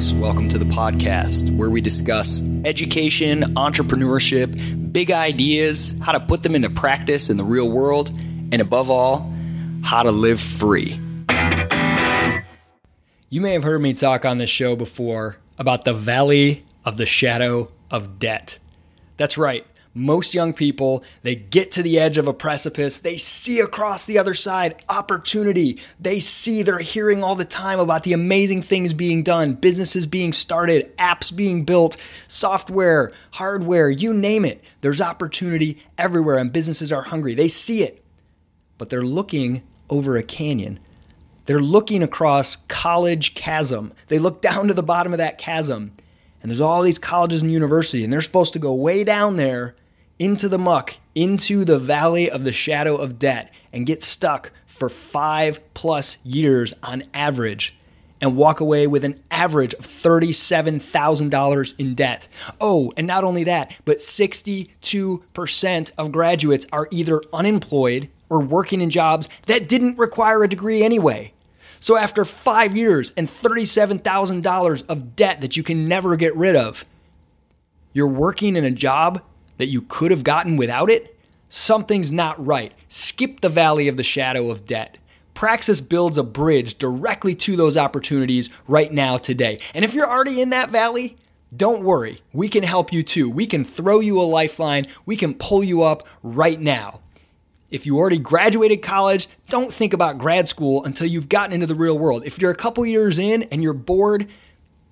Welcome to the podcast where we discuss education, entrepreneurship, big ideas, how to put them into practice in the real world, and above all, how to live free. You may have heard me talk on this show before about the valley of the shadow of debt. That's right. Most young people, they get to the edge of a precipice, they see across the other side opportunity. They see, they're hearing all the time about the amazing things being done, businesses being started, apps being built, software, hardware, you name it. There's opportunity everywhere, and businesses are hungry. They see it, but they're looking over a canyon. They're looking across college chasm. They look down to the bottom of that chasm and there's all these colleges and universities, and they're supposed to go way down there into the muck, into the valley of the shadow of debt, and get stuck for five plus years on average and walk away with an average of $37,000 in debt. Oh, and not only that, but 62% of graduates are either unemployed or working in jobs that didn't require a degree anyway. So after five years and $37,000 of debt that you can never get rid of, you're working in a job that you could have gotten without it? Something's not right. Skip the valley of the shadow of debt. Praxis builds a bridge directly to those opportunities right now, today. And if you're already in that valley, don't worry. We can help you too. We can throw you a lifeline. We can pull you up right now. If you already graduated college, don't think about grad school until you've gotten into the real world. If you're a couple years in and you're bored,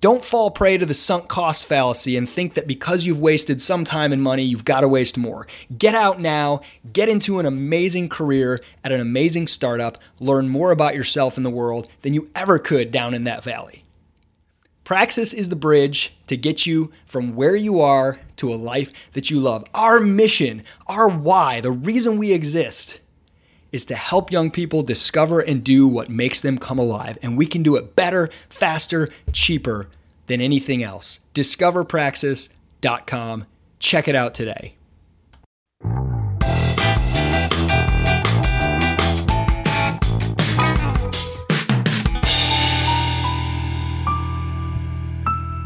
don't fall prey to the sunk cost fallacy and think that because you've wasted some time and money, you've got to waste more. Get out now, get into an amazing career at an amazing startup, learn more about yourself and the world than you ever could down in that valley. Praxis is the bridge to get you from where you are to a life that you love. Our mission, our why, the reason we exist is to help young people discover and do what makes them come alive. And we can do it better, faster, cheaper than anything else. DiscoverPraxis.com. Check it out today.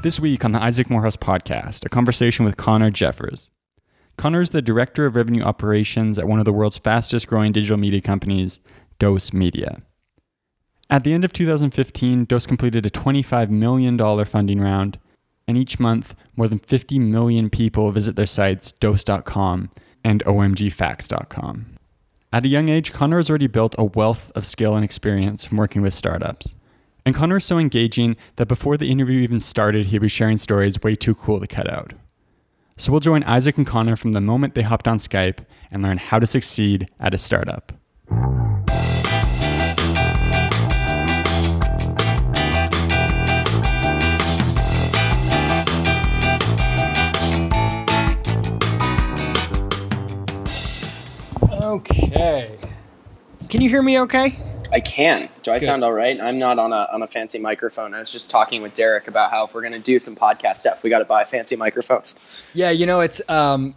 This week on the Isaac Morehouse podcast, a conversation with Connor Jeffers. Connor is the Director of Revenue Operations at one of the world's fastest growing digital media companies, Dose Media. At the end of 2015, Dose completed a $25 million funding round, and each month, more than 50 million people visit their sites, dose.com and omgfacts.com. At a young age, Connor has already built a wealth of skill and experience from working with startups. And Connor is so engaging that before the interview even started, he was sharing stories way too cool to cut out. So we'll join Isaac and Connor from the moment they hopped on Skype and learn how to succeed at a startup. Okay. Can you hear me okay? I can. Do I Good. sound all right? I'm not on a on a fancy microphone. I was just talking with Derek about how if we're gonna do some podcast stuff, we got to buy fancy microphones. Yeah, you know it's um,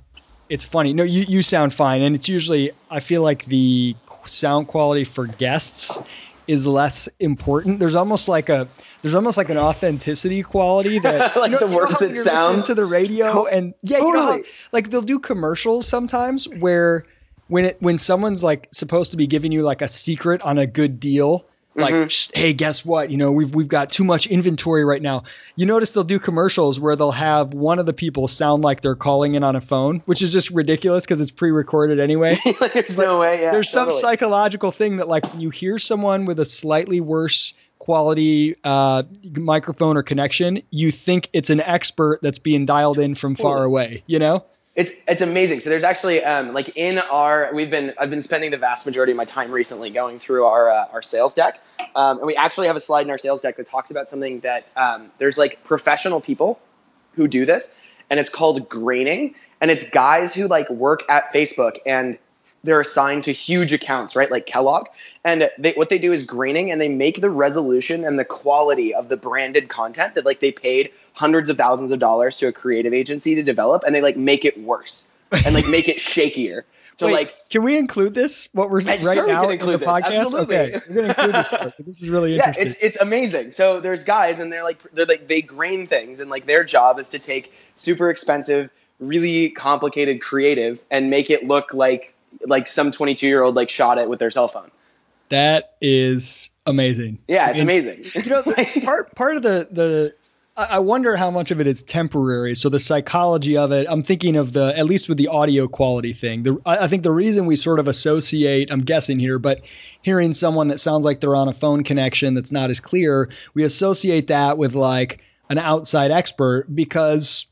it's funny. No, you you sound fine, and it's usually I feel like the sound quality for guests is less important. There's almost like a there's almost like an authenticity quality that Like you know, the you know it sounds? to the radio To- and yeah, you know how, like they'll do commercials sometimes where when it when someone's like supposed to be giving you like a secret on a good deal. Like, Mhm. Hey, guess what? You know, we've we've got too much inventory right now. You notice they'll do commercials where they'll have one of the people sound like they're calling in on a phone, which is just ridiculous because it's pre-recorded anyway. There's no way. Yeah, There's some psychological thing that like you hear someone with a slightly worse quality uh, microphone or connection, you think it's an expert that's being dialed in from far away. You know? It's it's amazing. So there's actually um, like in our we've been I've been spending the vast majority of my time recently going through our uh, our sales deck, um, and we actually have a slide in our sales deck that talks about something that um, there's like professional people who do this, and it's called graining, and it's guys who like work at Facebook and they're assigned to huge accounts, right? Like Kellogg. And they, what they do is graining and they make the resolution and the quality of the branded content that like they paid hundreds of thousands of dollars to a creative agency to develop and they like make it worse and like make it shakier. So Wait, like can we include this? What we're right certainly now can in the this. podcast? Absolutely. Okay, we're gonna include this part. Because this is really yeah, interesting. it's it's amazing. So there's guys and they're like they're like they grain things and like their job is to take super expensive, really complicated creative and make it look like like some 22 year old like shot it with their cell phone. that is amazing. Yeah, it's mean, amazing. You know, part part of the the I I wonder how much of it is temporary. So the psychology of it, I'm thinking of the at least with the audio quality thing. The I I think the reason we sort of associate, I'm guessing here, but hearing someone that sounds like they're on a phone connection that's not as clear, we associate that with like an outside expert because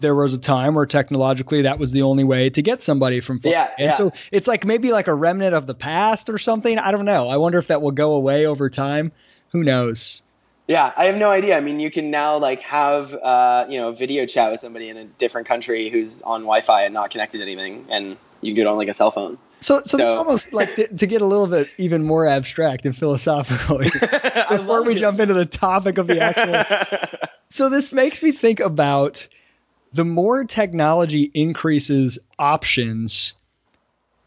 there was a time where technologically that was the only way to get somebody from phone. Yeah, and yeah. so it's like maybe like a remnant of the past or something. I don't know. I wonder if that will go away over time. Who knows? Yeah, I have no idea. I mean, you can now like have uh, you know video chat with somebody in a different country who's on Wi-Fi and not connected to anything, and you can do it on like a cell phone. So, so, this So- almost like to, to get a little bit even more abstract and philosophical before we it. jump into the topic of the actual. so this makes me think about the more technology increases options,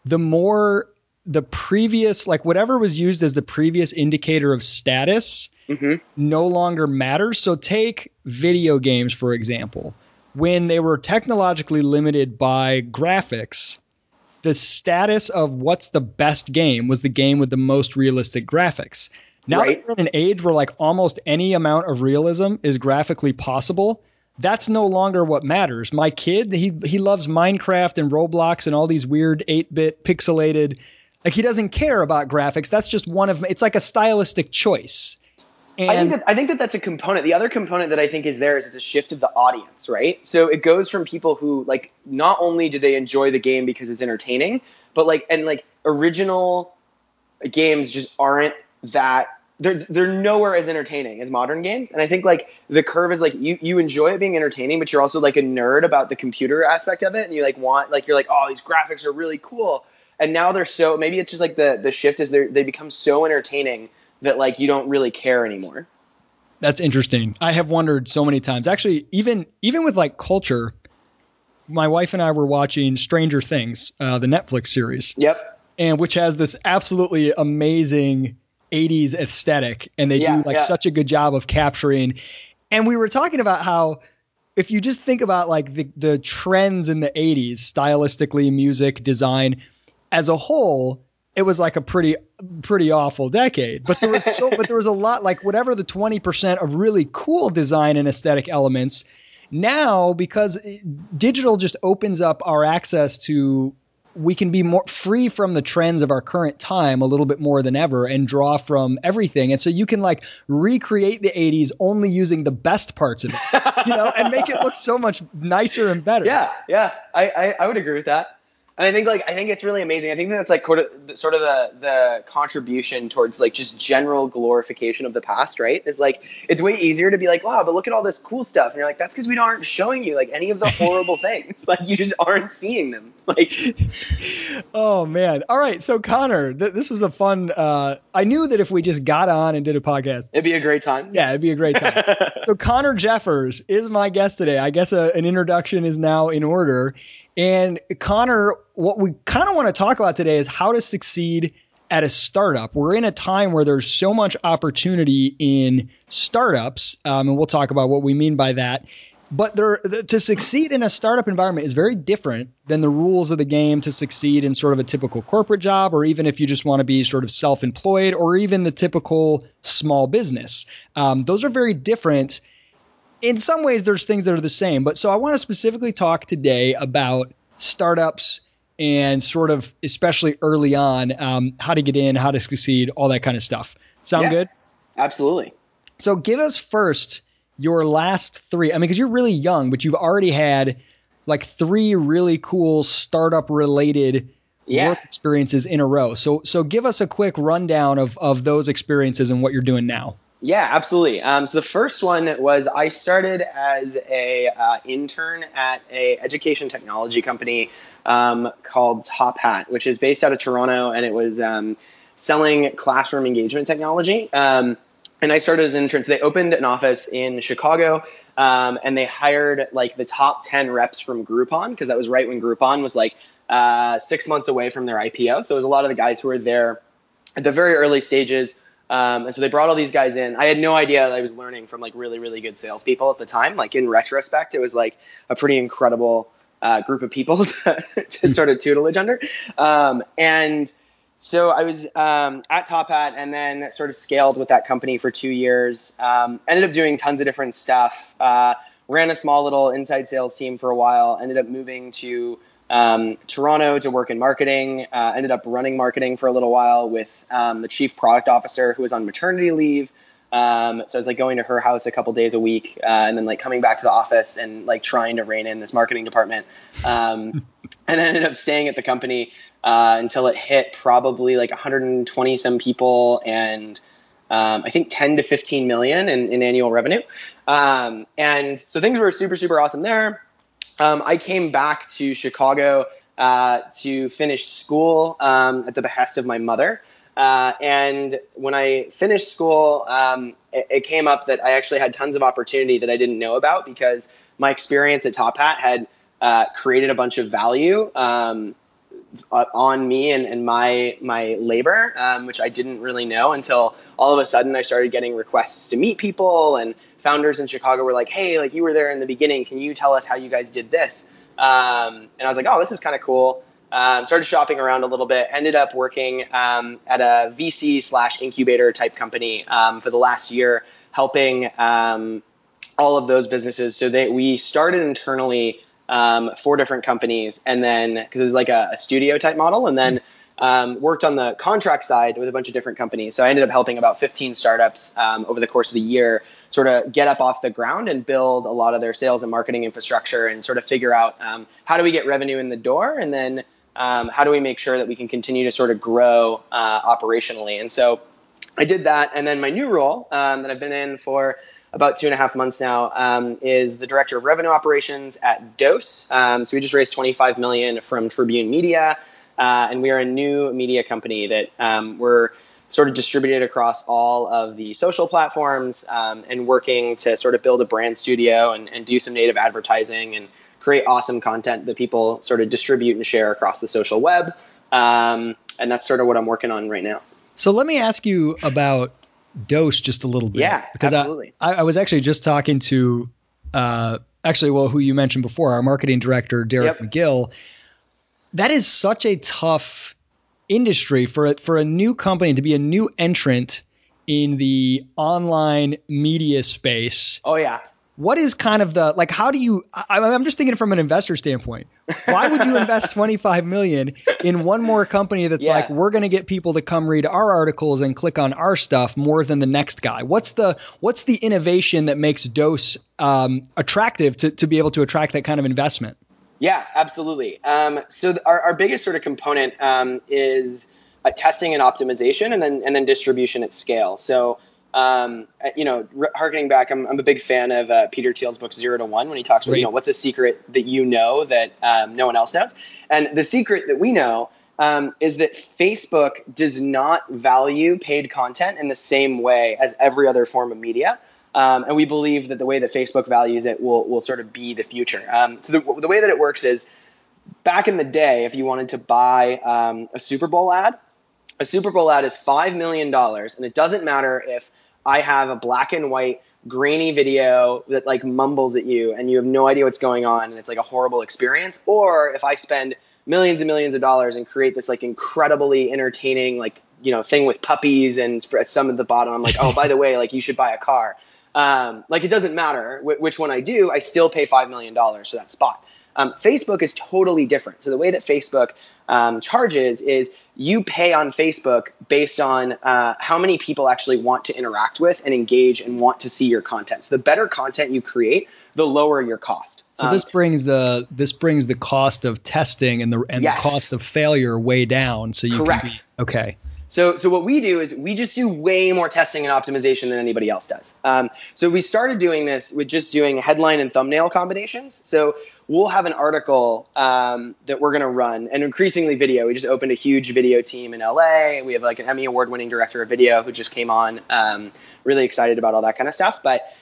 the more the previous, like whatever was used as the previous indicator of status, Mhm. no longer matters. So take video games, for example. When they were technologically limited by graphics, the status of what's the best game was the game with the most realistic graphics. Now Right. that we're in an age where like almost any amount of realism is graphically possible, that's no longer what matters. My kid, he he loves Minecraft and Roblox and all these weird 8-bit pixelated like he doesn't care about graphics. That's just one of it's like a stylistic choice. And I think that I think that that's a component. The other component that I think is there is the shift of the audience, right? So it goes from people who like not only do they enjoy the game because it's entertaining, but like and like original games just aren't that they're they're nowhere as entertaining as modern games. And I think like the curve is like you you enjoy it being entertaining, but you're also like a nerd about the computer aspect of it, and you like want like you're like oh these graphics are really cool. And now they're so maybe it's just like the the shift is they they become so entertaining that like you don't really care anymore. That's interesting. I have wondered so many times. Actually, even even with like culture, my wife and I were watching Stranger Things, uh, the Netflix series, Yep. and which has this absolutely amazing 80s aesthetic, and they Yeah, do like yeah. such a good job of capturing. And we were talking about how if you just think about like the the trends in the 80s, stylistically, music, design, as a whole, it was like a pretty pretty awful decade. But there was so but there was a lot like whatever the 20% of really cool design and aesthetic elements now because digital just opens up our access to we can be more free from the trends of our current time a little bit more than ever and draw from everything. And so you can like recreate the 80s only using the best parts of it you know and make it look so much nicer and better. Yeah, yeah, I, I, I would agree with that. And I think like I think it's really amazing. I think that's like sort of the, sort of the the contribution towards like just general glorification of the past, right? Is like it's way easier to be like, wow, but look at all this cool stuff, and you're like, that's because we aren't showing you like any of the horrible things. Like you just aren't seeing them. Like Oh man! All right, so Connor, th- this was a fun. Uh, I knew that if we just got on and did a podcast, it'd be a great time. yeah, it'd be a great time. so Connor Jeffers is my guest today. I guess a, an introduction is now in order. And Connor, what we kind of want to talk about today is how to succeed at a startup. We're in a time where there's so much opportunity in startups, um, and we'll talk about what we mean by that. But there, the, to succeed in a startup environment is very different than the rules of the game to succeed in sort of a typical corporate job, or even if you just want to be sort of self-employed, or even the typical small business. Um, those are very different in some ways there's things that are the same but so i want to specifically talk today about startups and sort of especially early on um, how to get in how to succeed all that kind of stuff sound Yeah. good Absolutely. so give us first your last three i mean because you're really young but you've already had like three really cool startup related Yeah. work experiences in a row so so give us a quick rundown of of those experiences and what you're doing now Yeah, absolutely. Um, so the first one was I started as a uh, intern at a education technology company um, called Top Hat, which is based out of Toronto, and it was um, selling classroom engagement technology. Um, and I started as an intern. So they opened an office in Chicago, um, and they hired like the top ten reps from Groupon because that was right when Groupon was like uh, six months away from their IPO. So it was a lot of the guys who were there at the very early stages. Um, and so they brought all these guys in. I had no idea I was learning from like really, really good salespeople at the time. Like in retrospect, it was like a pretty incredible uh, group of people to, to sort of tutelage under. Um, and so I was um, at Top Hat and then sort of scaled with that company for two years. Um, ended up doing tons of different stuff. Uh, ran a small little inside sales team for a while. Ended up moving to um, Toronto to work in marketing. Uh, ended up running marketing for a little while with um, the chief product officer who was on maternity leave. Um, so I was like going to her house a couple days a week, uh, and then like coming back to the office and like trying to rein in this marketing department. Um, and then ended up staying at the company uh, until it hit probably like 120 some people and um, I think 10 to 15 million in, in annual revenue. Um, and so things were super, super awesome there. Um, I came back to Chicago uh, to finish school um, at the behest of my mother. Uh, and when I finished school, um, it, it, came up that I actually had tons of opportunity that I didn't know about because my experience at Top Hat had uh, created a bunch of value um, uh, on me and, and, my my labor, um, which I didn't really know until all of a sudden I started getting requests to meet people and founders in Chicago were like, "Hey, like you were there in the beginning, can you tell us how you guys did this?" Um, and I was like, "Oh, this is kind of cool." Um, started shopping around a little bit. Ended up working um, at a VC slash incubator type company um, for the last year, helping um, all of those businesses. So that we started internally um, four different companies, and then because it was like a, a, studio type model, and then um, worked on the contract side with a bunch of different companies. So I ended up helping about 15 startups um, over the course of the year, sort of get up off the ground and build a lot of their sales and marketing infrastructure, and sort of figure out um, how do we get revenue in the door, and then um, how do we make sure that we can continue to sort of grow uh, operationally. And so I did that, and then my new role um, that I've been in for about two and a half months now, um, is the director of revenue operations at Dose. Um, so we just raised 25 million from Tribune Media, uh, and we are a new media company that um, we're sort of distributed across all of the social platforms um, and working to sort of build a brand studio and, and do some native advertising and create awesome content that people sort of distribute and share across the social web. Um, and that's sort of what I'm working on right now. So let me ask you about dose just a little bit. Yeah, because absolutely. I, I was actually just talking to, uh, actually, well, who you mentioned before, our marketing director, Derek yep. McGill. That is such a tough industry for a, for a new company to be a new entrant in the online media space. Oh yeah what is kind of the like how do you I, am just thinking from an investor standpoint. Why would you invest 25 million in one more company that's yeah. like we're going to get people to come read our articles and click on our stuff more than the next guy? What's the what's the innovation that makes dose um, attractive to, to be able to attract that kind of investment? Yeah absolutely. Um, so our, our biggest sort of component um, is uh, testing and optimization and then and then distribution at scale. So um, uh, you know, harkening back, I'm, I'm a big fan of uh, Peter Thiel's book Zero to One when he talks about, you know, what's a secret that you know that um, no one else knows. And the secret that we know um, is that Facebook does not value paid content in the same way as every other form of media. Um, and we believe that the way that Facebook values it will, will sort of be the future. Um, so the, the way that it works is back in the day, if you wanted to buy um, a Super Bowl ad, a Super Bowl ad is $5 million, and it doesn't matter if I have a black and white grainy video that like mumbles at you and you have no idea what's going on and it's like a horrible experience or if I spend millions and millions of dollars and create this like incredibly entertaining like you know thing with puppies and some at the bottom I'm like oh by the way like you should buy a car. Um, like it doesn't matter which one I do I still pay five million dollars for that spot um, Facebook is totally different. So the way that Facebook um, charges is you pay on Facebook based on uh, how many people actually want to interact with and engage and want to see your content. So the better content you create, the lower your cost. So um, this brings the this brings the cost of testing and the and yes. the cost of failure way down. So you correct. Can be, okay. So, so what we do is we just do way more testing and optimization than anybody else does. Um, so we started doing this with just doing headline and thumbnail combinations. So we'll have an article um, that we're going to run, and increasingly video. We just opened a huge video team in LA. We have like an Emmy award winning director of video who just came on. Um, really excited about all that kind of stuff. But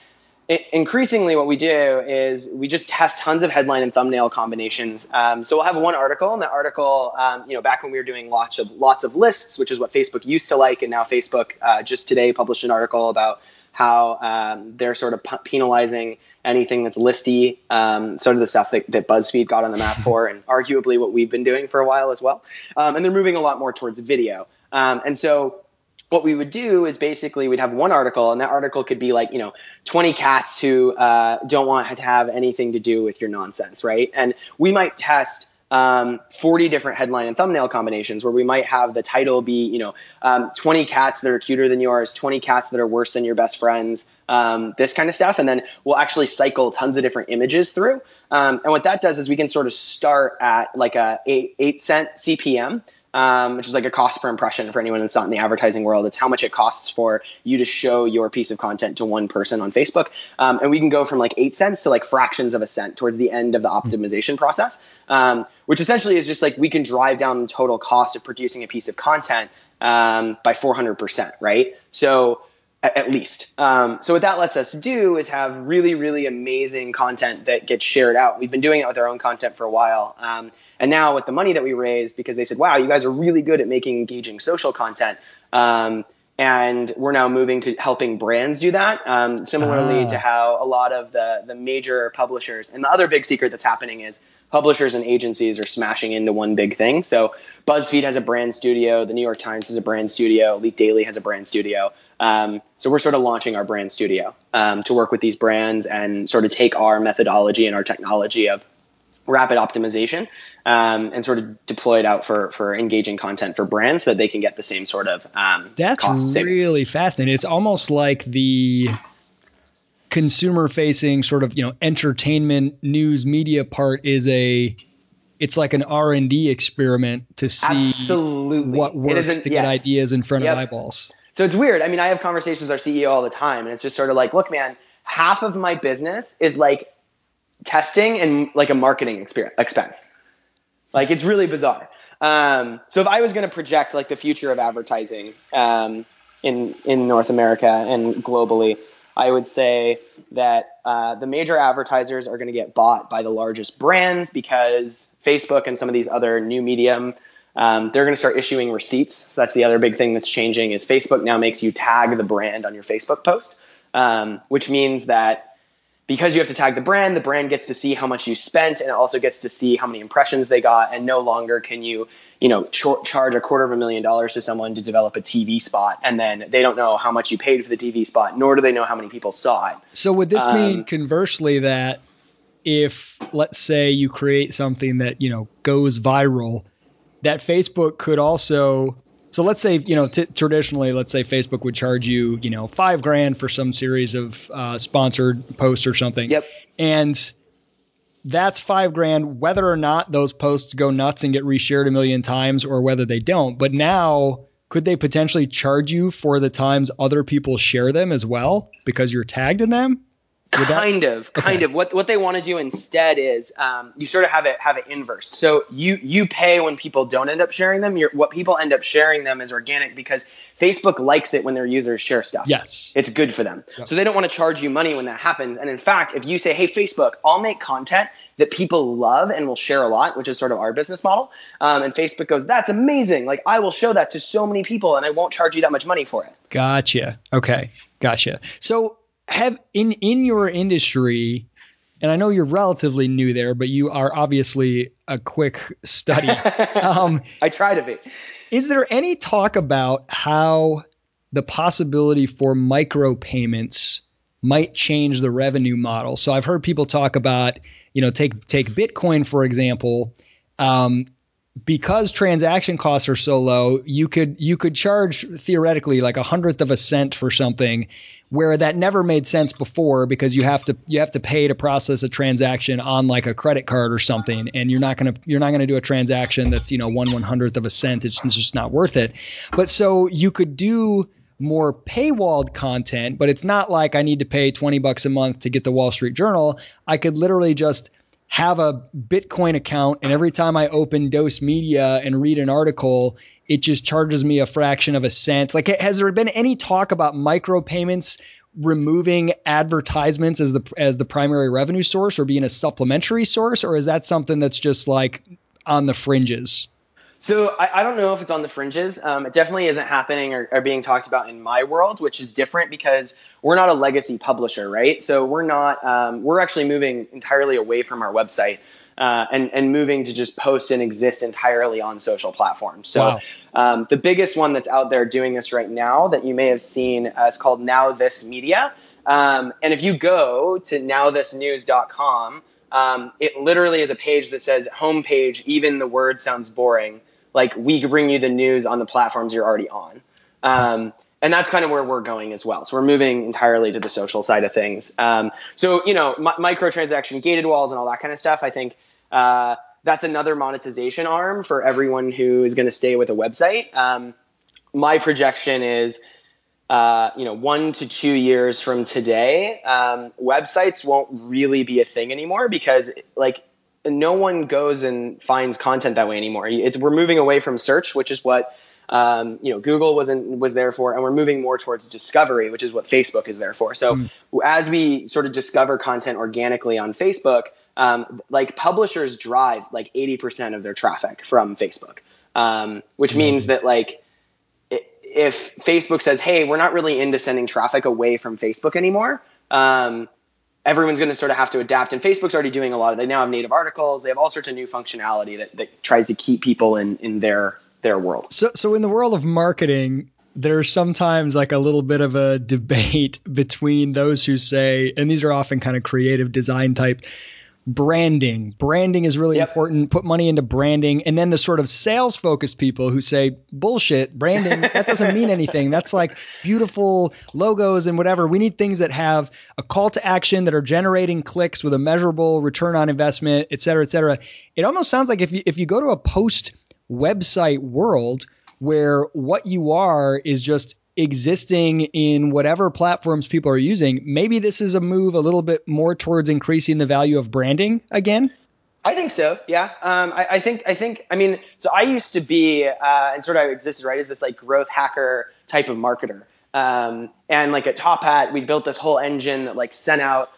increasingly what we do is we just test tons of headline and thumbnail combinations. Um, so we'll have one article and that article um, you know back when we were doing lots of lots of lists which is what facebook used to like and now facebook uh, just today published an article about how um, they're sort of penalizing anything that's listy um, sort of the stuff that, that buzzfeed got on the map for and arguably what we've been doing for a while as well. Um, and they're moving a lot more towards video. Um, and so what we would do is basically we'd have one article and that article could be like you know 20 cats who uh, don't want to have anything to do with your nonsense right? And we might test um, 40 different headline and thumbnail combinations where we might have the title be you know um, 20 cats that are cuter than yours 20 cats that are worse than your best friends um, this kind of stuff. And then we'll actually cycle tons of different images through. Um, and what that does is we can sort of start at like a 8, eight cent cpm um, which is like a cost per impression for anyone that's not in the advertising world. It's how much it costs for you to show your piece of content to one person on Facebook. Um, and we can go from like eight cents to like fractions of a cent towards the end of the optimization process, um, which essentially is just like we can drive down the total cost of producing a piece of content um, by 400%, right? So at least. Um, so what that lets us do is have really, really amazing content that gets shared out. We've been doing it with our own content for a while. Um, and now with the money that we raised, because they said, wow, you guys are really good at making engaging social content. Um, and we're now moving to helping brands do that. Um, similarly ah. to how a lot of the the major publishers and the other big secret that's happening is publishers and agencies are smashing into one big thing. So BuzzFeed has a brand studio, the New York Times has a brand studio, Elite Daily has a brand studio. Um, so we're sort of launching our brand studio um, to work with these brands and sort of take our methodology and our technology of rapid optimization um, and sort of deploy it out for for engaging content for brands so that they can get the same sort of um, that's really fascinating. It's almost like the consumer facing sort of you know entertainment news media part is a it's like an r&d experiment to see Absolutely. what works to yes. get ideas in front yep. of eyeballs so it's weird. I mean, I have conversations with our CEO all the time, and it's just sort of like, look, man, half of my business is like testing and like a marketing expense. Like it's really bizarre. Um, so if I was going to project like the future of advertising um, in in North America and globally, I would say that uh, the major advertisers are going to get bought by the largest brands because Facebook and some of these other new medium um, they're going to start issuing receipts. So that's the other big thing that's changing is Facebook now makes you tag the brand on your Facebook post, um, which means that because you have to tag the brand, the brand gets to see how much you spent and it also gets to see how many impressions they got. And no longer can you, you know, ch- charge a quarter of a million dollars to someone to develop a TV spot and then they don't know how much you paid for the TV spot, nor do they know how many people saw it. So would this um, mean conversely that if let's say you create something that you know goes viral that Facebook could also so let's say you know t- traditionally let's say Facebook would charge you you know five grand for some series of uh, sponsored posts or something. Yep. And that's five grand whether or not those posts go nuts and get reshared a million times or whether they don't. But now could they potentially charge you for the times other people share them as well because you're tagged in them? Kind that, of kind okay. of. What what they want to do instead is um, you sort of have it have it inverse. So you you pay when people don't end up sharing them. You're, what people end up sharing them is organic because facebook likes it when their users share stuff. Yes. It's good for them. Yep. so they don't want to charge you money when that happens. And in fact if you say hey facebook i'll make content that people love and will share a lot which is sort of our business model um, and facebook goes that's amazing. Like i will show that to so many people and i won't charge you that much money for it. Gotcha. Okay. Gotcha. So have in in your industry and I know you're relatively new there, but you are obviously a quick study. Um, I try to be. Is there any talk about how the possibility for micropayments might change the revenue model? So I've heard people talk about, you know, take take Bitcoin for example. Um, because transaction costs are so low, you could you could charge theoretically like a hundredth of a cent for something, where that never made sense before because you have to you have to pay to process a transaction on like a credit card or something, and you're not gonna you're not gonna do a transaction that's you know one one hundredth of a cent. It's, it's just not worth it. But so you could do more paywalled content, but it's not like I need to pay 20 bucks a month to get the Wall Street Journal. I could literally just have a Bitcoin account, and every time I open Dose Media and read an article, it just charges me a fraction of a cent. Like, has there been any talk about micropayments removing advertisements as the as the primary revenue source or being a supplementary source, or is that something that's just like on the fringes? So I, I don't know if it's on the fringes. Um, it definitely isn't happening or, or, being talked about in my world, which is different because we're not a legacy publisher, right? So we're not. Um, we're actually moving entirely away from our website. Uh, and, and moving to just post and exist entirely on social platforms. So wow. um, the biggest one that's out there doing this right now that you may have seen uh, is called Now This Media. Um, and if you go to nowthisnews.com, um, it literally is a page that says homepage, even the word sounds boring. Like we bring you the news on the platforms you're already on. Um, and that's kind of where we're going as well. So we're moving entirely to the social side of things. Um, so you know, mi- microtransaction gated walls and all that kind of stuff. I think uh, that's another monetization arm for everyone who is going to stay with a website. Um, my projection is, uh, you know, one to two years from today, um, websites won't really be a thing anymore because, like, no one goes and finds content that way anymore. It's we're moving away from search, which is what um, you know Google wasn't was there for, and we're moving more towards discovery, which is what Facebook is there for. So mm. as we sort of discover content organically on Facebook, um, like publishers drive like 80% of their traffic from Facebook, um, which means that like if Facebook says, hey, we're not really into sending traffic away from Facebook anymore, um, everyone's going to sort of have to adapt. And Facebook's already doing a lot of. They now have native articles. They have all sorts of new functionality that, that tries to keep people in in their their world. So so in the world of marketing, there's sometimes like a little bit of a debate between those who say, and these are often kind of creative design type branding. Branding is really yep. important. Put money into branding. And then the sort of sales focused people who say, bullshit, branding, that doesn't mean anything. That's like beautiful logos and whatever. We need things that have a call to action that are generating clicks with a measurable return on investment, et cetera, et cetera. It almost sounds like if you, if you go to a post website world where what you are is just existing in whatever platforms people are using, maybe this is a move a little bit more towards increasing the value of branding again. I think so. Yeah. Um, I, I, think. I think. I mean, so I used to be uh, and sort of existed right as this like growth hacker type of marketer. Um, and like at Top Hat, we built this whole engine that like sent out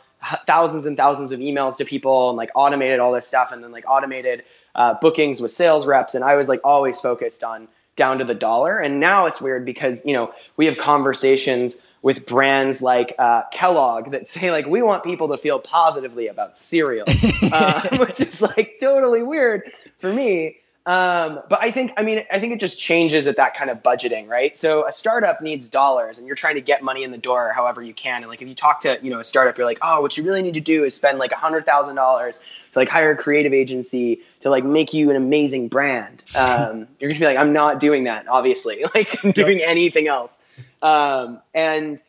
thousands and thousands of emails to people and like automated all this stuff and then like automated uh, bookings with sales reps. And I was like always focused on down to the dollar. And now it's weird because, you know, we have conversations with brands like uh, Kellogg that say like we want people to feel positively about cereal, uh, which is like totally weird for me. Um, but I think, I mean, I think it just changes at that kind of budgeting, right? So a startup needs dollars, and you're trying to get money in the door however you can. And like if you talk to you know a startup, you're like, oh, what you really need to do is spend like a hundred thousand dollars to like hire a creative agency to like make you an amazing brand. Um, you're gonna be like, I'm not doing that, obviously. Like I'm doing anything else. Um, and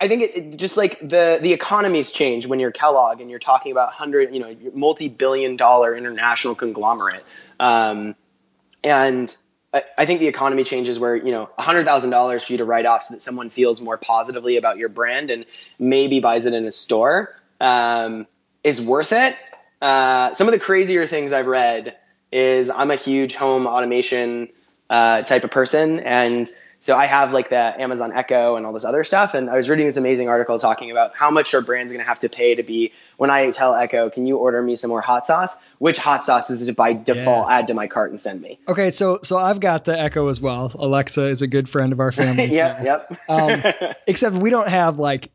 I think it, it, just like the the economies change when you're Kellogg and you're talking about hundred, you know, multi-billion dollar international conglomerate. Um, and I, I, think the economy changes where you know hundred thousand dollars for you to write off so that someone feels more positively about your brand and maybe buys it in a store um, is worth it. Uh, some of the crazier things I've read is I'm a huge home automation uh, type of person and so I have like the Amazon Echo and all this other stuff. And I was reading this amazing article talking about how much your brands going to have to pay to be when I tell Echo, can you order me some more hot sauce? Which hot sauce is it by default yeah. add to my cart and send me? Okay, so so I've got the Echo as well. Alexa is a good friend of our family. yep, yep. um, except we don't have like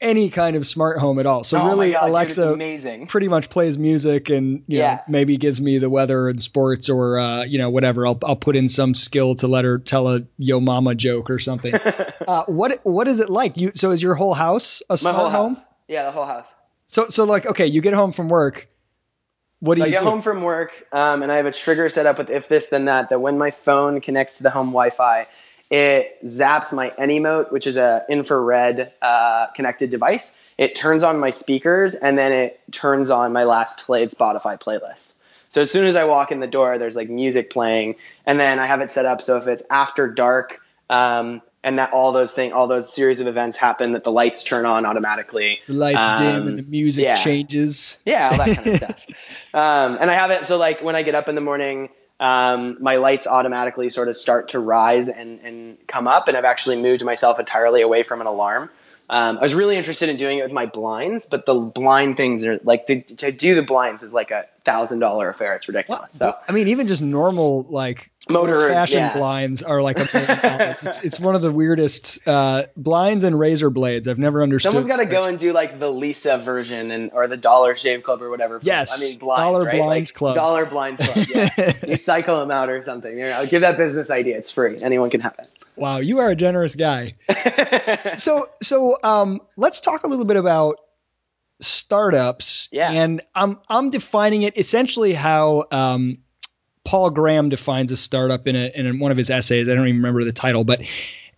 any kind of smart home at all. So oh really, God, Alexa amazing. pretty much plays music and you yeah. know maybe gives me the weather and sports or uh, you know whatever. I'll I'll put in some skill to let her tell a yo mama joke or something. uh, what what is it like? You so is your whole house a smart home? House. Yeah, the whole house. So so like okay, you get home from work. What do so you I get do? home from work um, and I have a trigger set up with if this then that that when my phone connects to the home Wi-Fi it zaps my AnyMote, which is a infrared uh, connected device. It turns on my speakers and then it turns on my last played Spotify playlist. So as soon as I walk in the door, there's like music playing, and then I have it set up so if it's after dark, um, and that all those things, all those series of events happen, that the lights turn on automatically. The lights um, dim and the music yeah. changes. Yeah, all that kind of stuff. Um, and I have it so like when I get up in the morning, um, my lights automatically sort of start to rise and, and come up. And I've actually moved myself entirely away from an alarm. Um, I was really interested in doing it with my blinds, but the blind things are like to, to do the blinds is like a thousand dollar affair. It's ridiculous. So I mean, even just normal like Motor, fashion yeah. blinds are like a million dollars. It's, it's one of the weirdest uh, blinds and razor blades. I've never understood. someone's got to go and do like the Leesa version and or the Dollar Shave Club or whatever. Yes, I mean blinds, Dollar right? Blinds Like, Club. Dollar Blinds Club. Yeah, you cycle them out or something. You know, give that business idea. It's free. Anyone can have Wow, you are a generous guy. so so um, let's talk a little bit about startups. Yeah. And I'm I'm defining it essentially how um, Paul Graham defines a startup in a in one of his essays. I don't even remember the title, but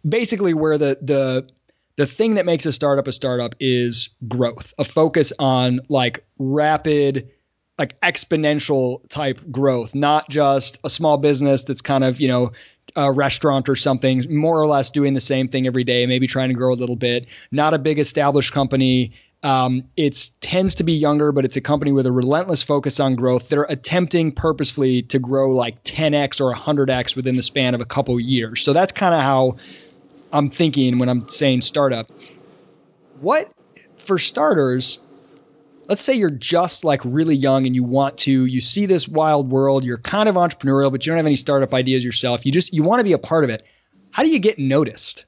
basically where the the the thing that makes a startup a startup is growth, a focus on like rapid like exponential type growth, not just a small business that's kind of, you know, a restaurant or something, more or less doing the same thing every day, maybe trying to grow a little bit, not a big established company. Um, it tends to be younger, but it's a company with a relentless focus on growth. They're attempting purposefully to grow like 10x or 100x within the span of a couple years. So that's kind of how I'm thinking when I'm saying startup. What, for starters, let's say you're just like really young and you want to you see this wild world you're kind of entrepreneurial but you don't have any startup ideas yourself you just you want to be a part of it how do you get noticed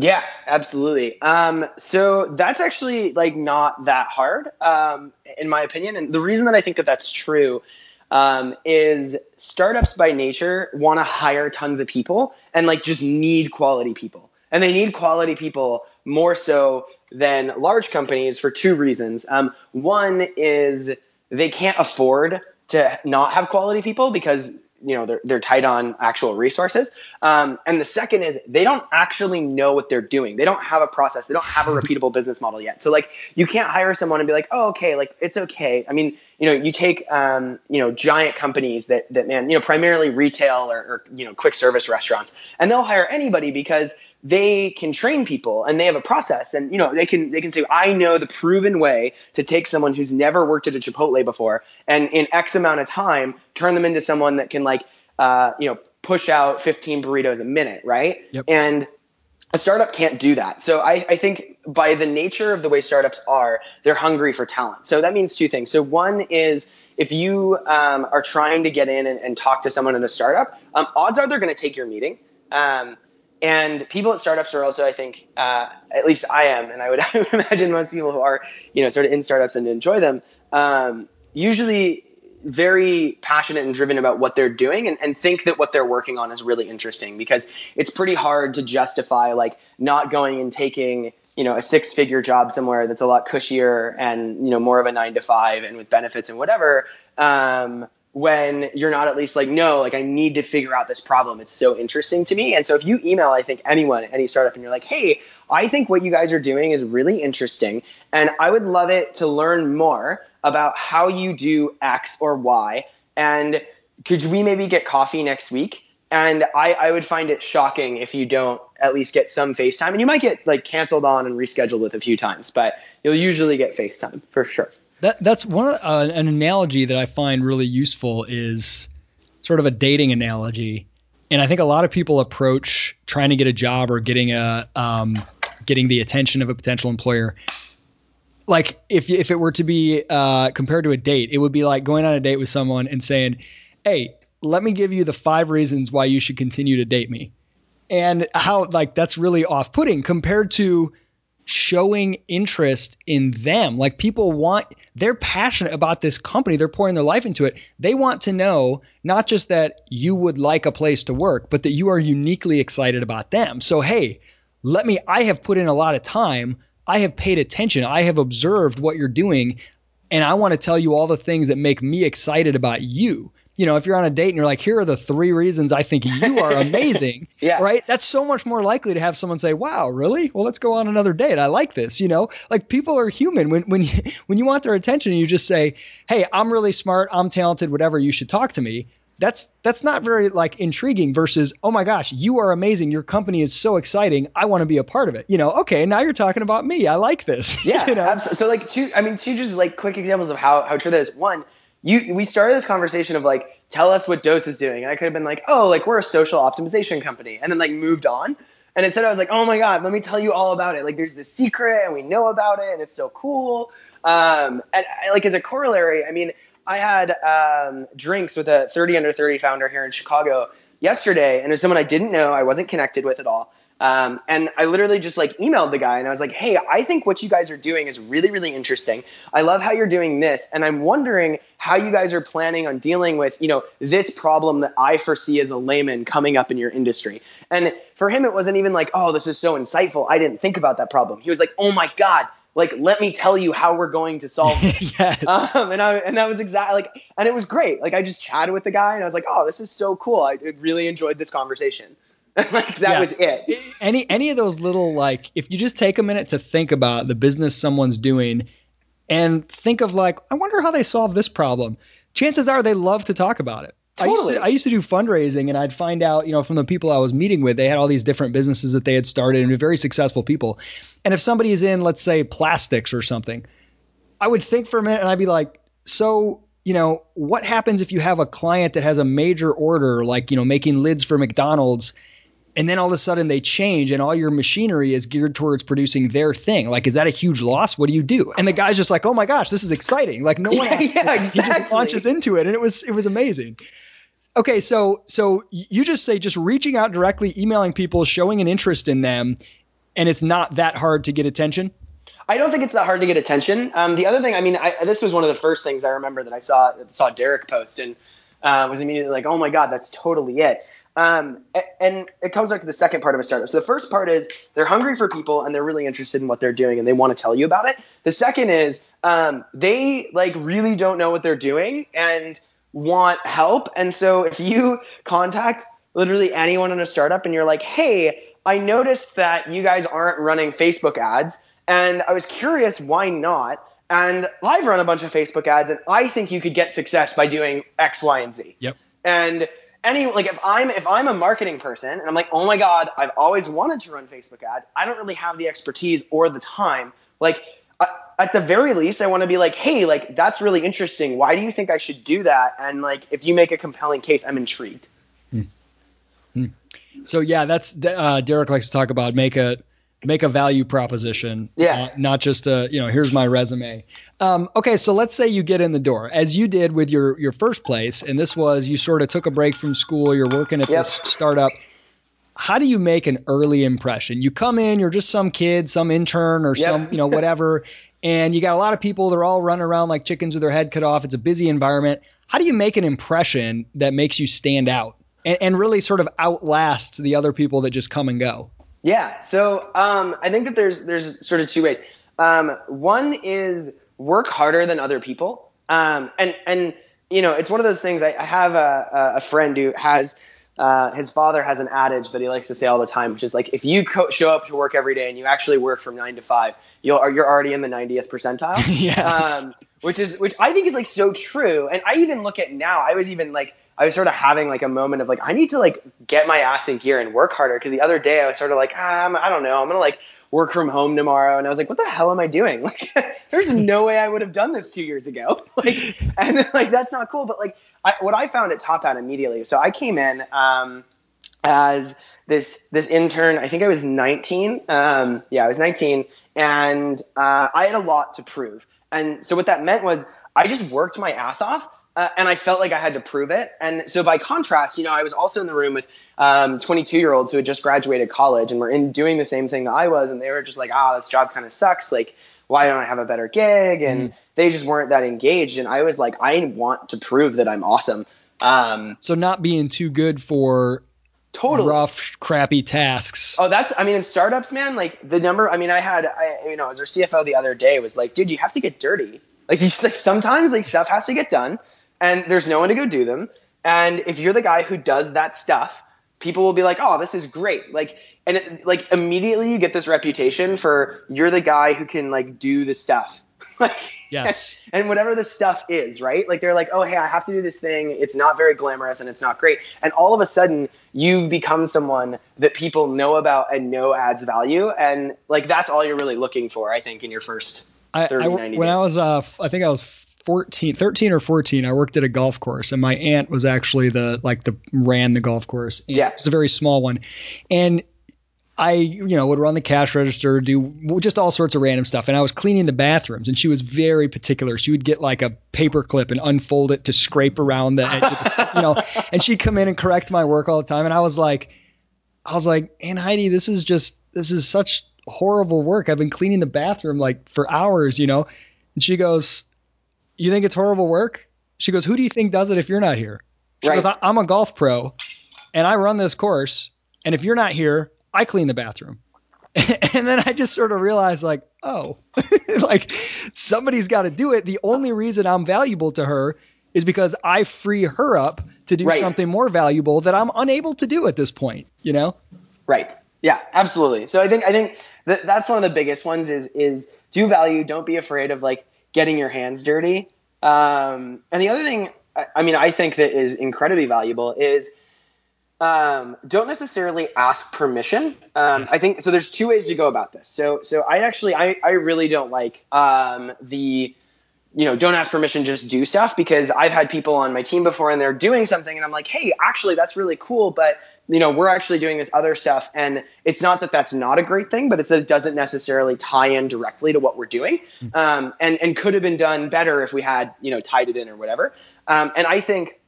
Yeah, absolutely. Um, so that's actually like not that hard, um, in my opinion. And the reason that I think that that's true um, is startups by nature want to hire tons of people and like just need quality people, and they need quality people more so than large companies for two reasons. Um, one is they can't afford to not have quality people because you know they're, they're tight on actual resources. Um, and the second is they don't actually know what they're doing. They don't have a process. They don't have a repeatable business model yet. So like you can't hire someone and be like oh okay like it's okay. I mean you know you take um, you know giant companies that that man you know primarily retail or, or you know quick service restaurants and they'll hire anybody because they can train people and they have a process. And you know they can they can say i know the proven way to take someone who's never worked at a chipotle before and in x amount of time turn them into someone that can like uh, you know push out 15 burritos a minute right? Yep. and a startup can't do that. So I, I think by the nature of the way startups are they're hungry for talent. So that means two things. So one is if you um, are trying to get in and, and talk to someone in a startup um, odds are they're going to take your meeting. Um, and people at startups are also, I think, uh, at least I am, and I would, imagine most people who are, you know, sort of in startups and enjoy them, um, usually very passionate and driven about what they're doing and, and think that what they're working on is really interesting because it's pretty hard to justify like not going and taking you know a six figure job somewhere that's a lot cushier and you know more of a nine to five and with benefits and whatever um, when you're not at least like no like i need to figure out this problem. It's so interesting to me. And so if you email i think anyone any startup and you're like hey i think what you guys are doing is really interesting. And i would love it to learn more about how you do x or y. And could we maybe get coffee next week? And I, I would find it shocking if you don't at least get some FaceTime. And you might get like canceled on and rescheduled with a few times, but you'll usually get FaceTime for sure. That that's one uh, an analogy that i find really useful is sort of a dating analogy. And i think a lot of people approach trying to get a job or getting a um, getting the attention of a potential employer. Like if if it were to be uh, compared to a date, it would be like going on a date with someone and saying, "Hey, let me give you the five reasons why you should continue to date me," and how like that's really off-putting compared to showing interest in them. Like people want, they're passionate about this company. They're pouring their life into it. They want to know not just that you would like a place to work, but that you are uniquely excited about them. So, hey, let me, I have put in a lot of time. I have paid attention. I have observed what you're doing. And I want to tell you all the things that make me excited about you. You know, if you're on a date and you're like, here are the three reasons I think you are amazing, Yeah. right? That's so much more likely to have someone say, "Wow, really? Well, let's go on another date. I like this." You know, like people are human. When when you, when you want their attention, you just say, "Hey, I'm really smart. I'm talented. Whatever. You should talk to me." That's that's not very like intriguing. Versus, "Oh my gosh, you are amazing. Your company is so exciting. I want to be a part of it." You know, okay, now you're talking about me. I like this. Yeah, you know? absolutely. So like two, I mean, two just like quick examples of how how true that is. One, you we started this conversation of like, tell us what Dose is doing, and I could have been like, oh, like we're a social optimization company, and then like moved on. And instead, I was like, oh my god, let me tell you all about it. Like, there's this secret, and we know about it, and it's so cool. Um, and I, like as a corollary, I mean, I had um, drinks with a 30 under 30 founder here in Chicago yesterday, and it's someone I didn't know, I wasn't connected with at all. Um, and I literally just like emailed the guy and I was like, hey, I think what you guys are doing is really, really interesting. I love how you're doing this. And I'm wondering how you guys are planning on dealing with, you know, this problem that I foresee as a layman coming up in your industry. And for him, it wasn't even like, oh, this is so insightful. I didn't think about that problem. He was like, oh my God, like let me tell you how we're going to solve it. yes. Um, and I and that was exactly like and it was great. Like I just chatted with the guy and I was like, oh, this is so cool. I really enjoyed this conversation. like that Yeah. was it. any any of those little like if you just take a minute to think about the business someone's doing and think of like I wonder how they solve this problem. Chances are they love to talk about it. I used, Totally. to, I used to do fundraising and I'd find out, you know, from the people I was meeting with, they had all these different businesses that they had started and very successful people. And if somebody is in, let's say, plastics or something, I would think for a minute and I'd be like, so, you know, what happens if you have a client that has a major order, like, you know, making lids for McDonald's, and then all of a sudden they change and all your machinery is geared towards producing their thing? Like, is that a huge loss? What do you do? And the guy's just like, oh my gosh, this is exciting. Like, no one Yeah, asked. yeah, He just launches into it, and it was it was amazing. Okay, so so you just say just reaching out directly, emailing people, showing an interest in them, and it's not that hard to get attention. I don't think it's that hard to get attention. Um, the other thing, I mean, I, this was one of the first things I remember that I saw saw Derek post and uh, was immediately like, oh my god, that's totally it. Um, and it comes back to the second part of a startup. So the first part is they're hungry for people and they're really interested in what they're doing and they want to tell you about it. The second is um, they like really don't know what they're doing and want help. And so if you contact literally anyone in a startup and you're like, hey, I noticed that you guys aren't running Facebook ads and I was curious why not. And I've run a bunch of Facebook ads and I think you could get success by doing X, Y, and Z. Yep. And any like if I'm if I'm a marketing person and I'm like, oh my god, I've always wanted to run Facebook ads. I don't really have the expertise or the time. Like I, at the very least, I want to be like, hey, like that's really interesting. Why do you think I should do that? And like if you make a compelling case, I'm intrigued. Hmm. Hmm. So yeah, that's uh, Derek likes to talk about make a make a value proposition. Yeah. uh, not just a you know here's my resume. Um, okay, so let's say you get in the door as you did with your your first place, and this was you sort of took a break from school. You're working at Yep. this startup. How do you make an early impression? You come in, you're just some kid, some intern, or Yep. some you know whatever, and you got a lot of people. They're all running around like chickens with their head cut off. It's a busy environment. How do you make an impression that makes you stand out and, and really sort of outlast the other people that just come and go? Yeah. So um, I think that there's there's sort of two ways. Um, one is work harder than other people, um, and and you know it's one of those things. I, I have a, a friend who has uh, his father has an adage that he likes to say all the time, which is like if you co- show up to work every day and you actually work from nine to five, you'll you're already in the 90th percentile. Yes. Um, which is which I think is like so true. And I even look at now. I was even like I was sort of having like a moment of like I need to like get my ass in gear and work harder because the other day I was sort of like ah, I'm, I don't know I'm gonna like work from home tomorrow and I was like what the hell am I doing like there's no way I would have done this two years ago like and like that's not cool but like I, what I found at Top Hat immediately so I came in um, as this this intern. I think I was 19. Um, yeah, I was 19, and uh, I had a lot to prove. And so what that meant was I just worked my ass off, uh, and I felt like I had to prove it. And so by contrast, you know, I was also in the room with um, 22 year olds who had just graduated college and were in doing the same thing that I was, and they were just like, "Ah, this job kind of sucks. Like, why don't I have a better gig?" And they just weren't that engaged. And I was like, I want to prove that I'm awesome. Um, So not being too good for totally. rough, crappy tasks. Oh, that's. I mean, in startups, man, like the number. I mean, I had, I, you know, as our CFO the other day was like, dude, you have to get dirty. Like, you, like sometimes like stuff has to get done, and there's no one to go do them. And if you're the guy who does that stuff, people will be like, oh, this is great. Like, and it, like immediately you get this reputation for you're the guy who can like do the stuff. like, Yes. and whatever the stuff is, right? Like they're like, oh, hey, I have to do this thing. It's not very glamorous and it's not great. And all of a sudden, you've become someone that people know about and know adds value. And like that's all you're really looking for, I think, in your first I, 30, I- 90 when days. I was, uh, f- I think I was 14, 13 or 14, I worked at a golf course and my aunt was actually the, like the, ran the golf course. And Yeah. It's a very small one. And I, you know, would run the cash register, do just all sorts of random stuff. And I was cleaning the bathrooms, and she was very particular. She would get like a paper clip and unfold it to scrape around the edge of the, you know, and she'd come in and correct my work all the time. And I was like, I was like, and Heidi, this is just, this is such horrible work. I've been cleaning the bathroom like for hours, you know. And she goes, You think it's horrible work? She goes, Who do you think does it if you're not here? She Right. goes, "I- I'm a golf pro and I run this course. And if you're not here, I clean the bathroom. and then I just sort of realized, like, oh, like somebody's got to do it. The only reason I'm valuable to her is because I free her up to do Right. something more valuable that I'm unable to do at this point, you know? Right. Yeah, absolutely. So I think I think that that's one of the biggest ones is is do value. Don't be afraid of like getting your hands dirty. Um, and the other thing, I, I mean, I think that is incredibly valuable is um, don't necessarily ask permission. Um, I think so. There's two ways to go about this. So so I actually I I really don't like um, the you know, don't ask permission, just do stuff because I've had people on my team before and they're doing something and I'm like, hey, actually, that's really cool, but you know, we're actually doing this other stuff. And it's not that that's not a great thing, but it's that it doesn't necessarily tie in directly to what we're doing um, and, and could have been done better if we had, you know, tied it in or whatever. Um, and I think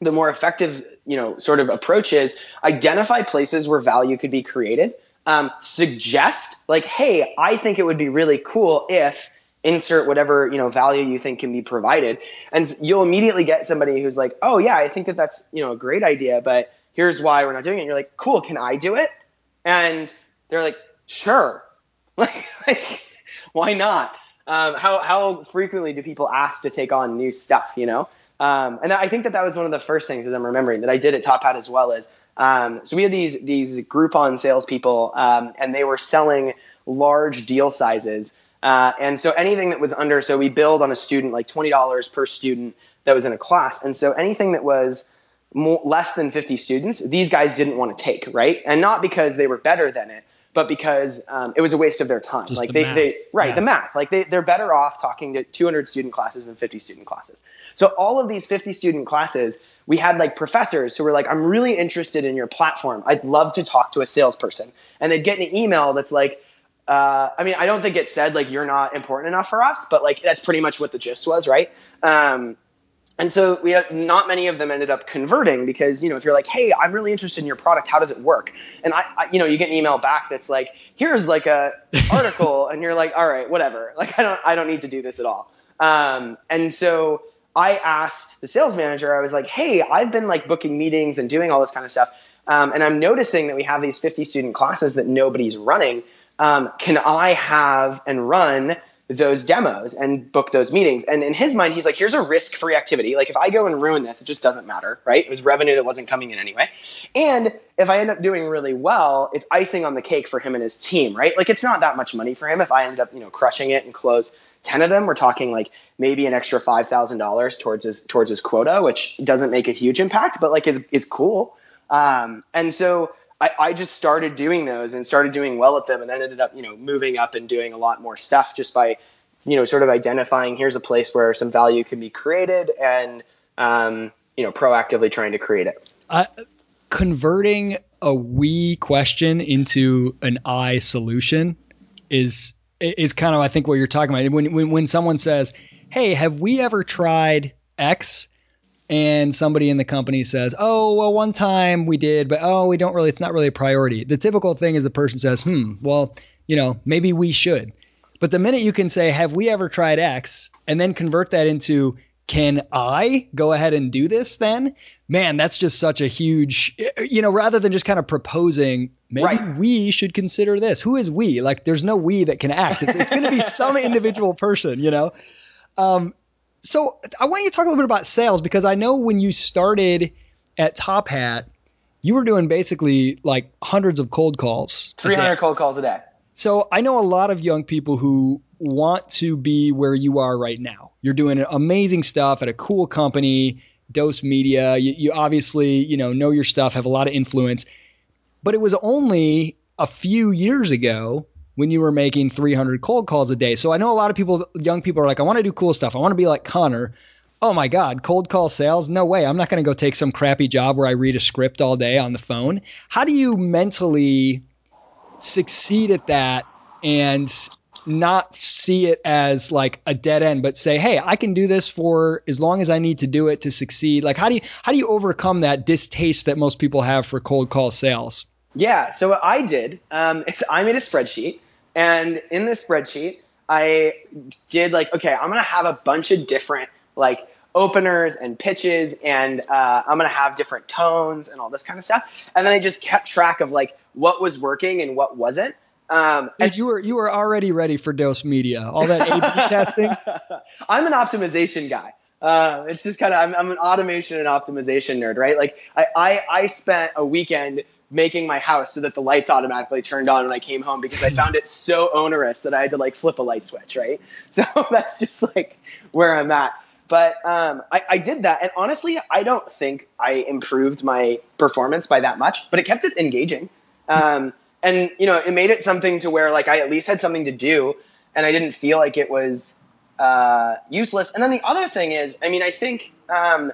the more effective, you know, sort of approach is identify places where value could be created. Um, suggest like, hey, I think it would be really cool if insert whatever you know value you think can be provided, and you'll immediately get somebody who's like, oh yeah, I think that that's you know a great idea, but here's why we're not doing it. And you're like, cool, can I do it? And they're like, sure, like, why not? Um, how how frequently do people ask to take on new stuff? You know, um, and I think that that was one of the first things that I'm remembering that I did at Top Hat as well is um, so we had these these Groupon salespeople, um, and they were selling large deal sizes. Uh, and so anything that was under, so we billed on a student like twenty dollars per student that was in a class, and so anything that was more, less than 50 students, these guys didn't want to take, right? And not because they were better than it, but because um, it was a waste of their time. Just like the they, math. they right, Yeah. the math. Like they, they're better off talking to 200 student classes than 50 student classes. So all of these 50 student classes, we had like professors who were like, I'm really interested in your platform. I'd love to talk to a salesperson. And they'd get an email that's like, uh, I mean, I don't think it said like you're not important enough for us, but like that's pretty much what the gist was, right? Um, and so we had, not many of them ended up converting because you know if you're like, hey, I'm really interested in your product, how does it work? And I, I you know, you get an email back that's like, here's like a article, and you're like, all right, whatever. Like I don't I don't need to do this at all. Um, and so I asked the sales manager, I was like, hey, I've been like booking meetings and doing all this kind of stuff, um, and I'm noticing that we have these 50 student classes that nobody's running. Um, can I have and run those demos and book those meetings. And in his mind, he's like, here's a risk free activity. Like, if I go and ruin this, it just doesn't matter, right? It was revenue that wasn't coming in anyway. And if I end up doing really well, it's icing on the cake for him and his team, right? Like, it's not that much money for him if I end up, you know, crushing it and close 10 of them. We're talking like maybe an extra $5,000 towards his, towards his quota, which doesn't make a huge impact, but like is, is cool. Um, and so I, I just started doing those and started doing well at them and then ended up, you know, moving up and doing a lot more stuff just by, you know, sort of identifying here's a place where some value can be created and, um, you know, proactively trying to create it. Uh, converting a we question into an I solution is is kind of I think what you're talking about. When when when someone says, "Hey, have we ever tried X?" And somebody in the company says, "Oh, well, one time we did, but oh, we don't really. It's not really a priority." The typical thing is the person says, "Hmm, well, you know, maybe we should." But the minute you can say, "Have we ever tried X?" and then convert that into can I go ahead and do this then? Man, that's just such a huge, you know, rather than just kind of proposing, maybe Right. we should consider this. Who is we? Like, there's no we that can act. It's, it's going to be some individual person, you know? Um, so I want you to talk a little bit about sales because I know when you started at Top Hat, you were doing basically like hundreds of cold calls. 300 cold calls a day. So I know a lot of young people who want to be where you are right now. You're doing amazing stuff at a cool company, Dose Media. You, you obviously, you know, know your stuff, have a lot of influence. But it was only a few years ago when you were making 300 cold calls a day. So I know a lot of people, young people, are like, I want to do cool stuff. I want to be like Connor. Oh my God, cold call sales? No way. I'm not going to go take some crappy job where I read a script all day on the phone. How do you mentally succeed at that and not see it as like a dead end but say hey i can do this for as long as i need to do it to succeed like how do you how do you overcome that distaste that most people have for cold call sales yeah so what i did um, it's i made a spreadsheet and in this spreadsheet i did like okay i'm gonna have a bunch of different like openers and pitches and uh, i'm gonna have different tones and all this kind of stuff and then i just kept track of like what was working and what wasn't um, Dude, and you were you were already ready for Dose Media, all that A/B testing. I'm an optimization guy. Uh, it's just kind of I'm, I'm, an automation and optimization nerd, right? Like I, I I spent a weekend making my house so that the lights automatically turned on when I came home because I found it so onerous that I had to like flip a light switch, right? So that's just like where I'm at. But um, I, I did that, and honestly, I don't think I improved my performance by that much, but it kept it engaging. Um, and you know it made it something to where like i at least had something to do and i didn't feel like it was uh, useless and then the other thing is i mean i think um,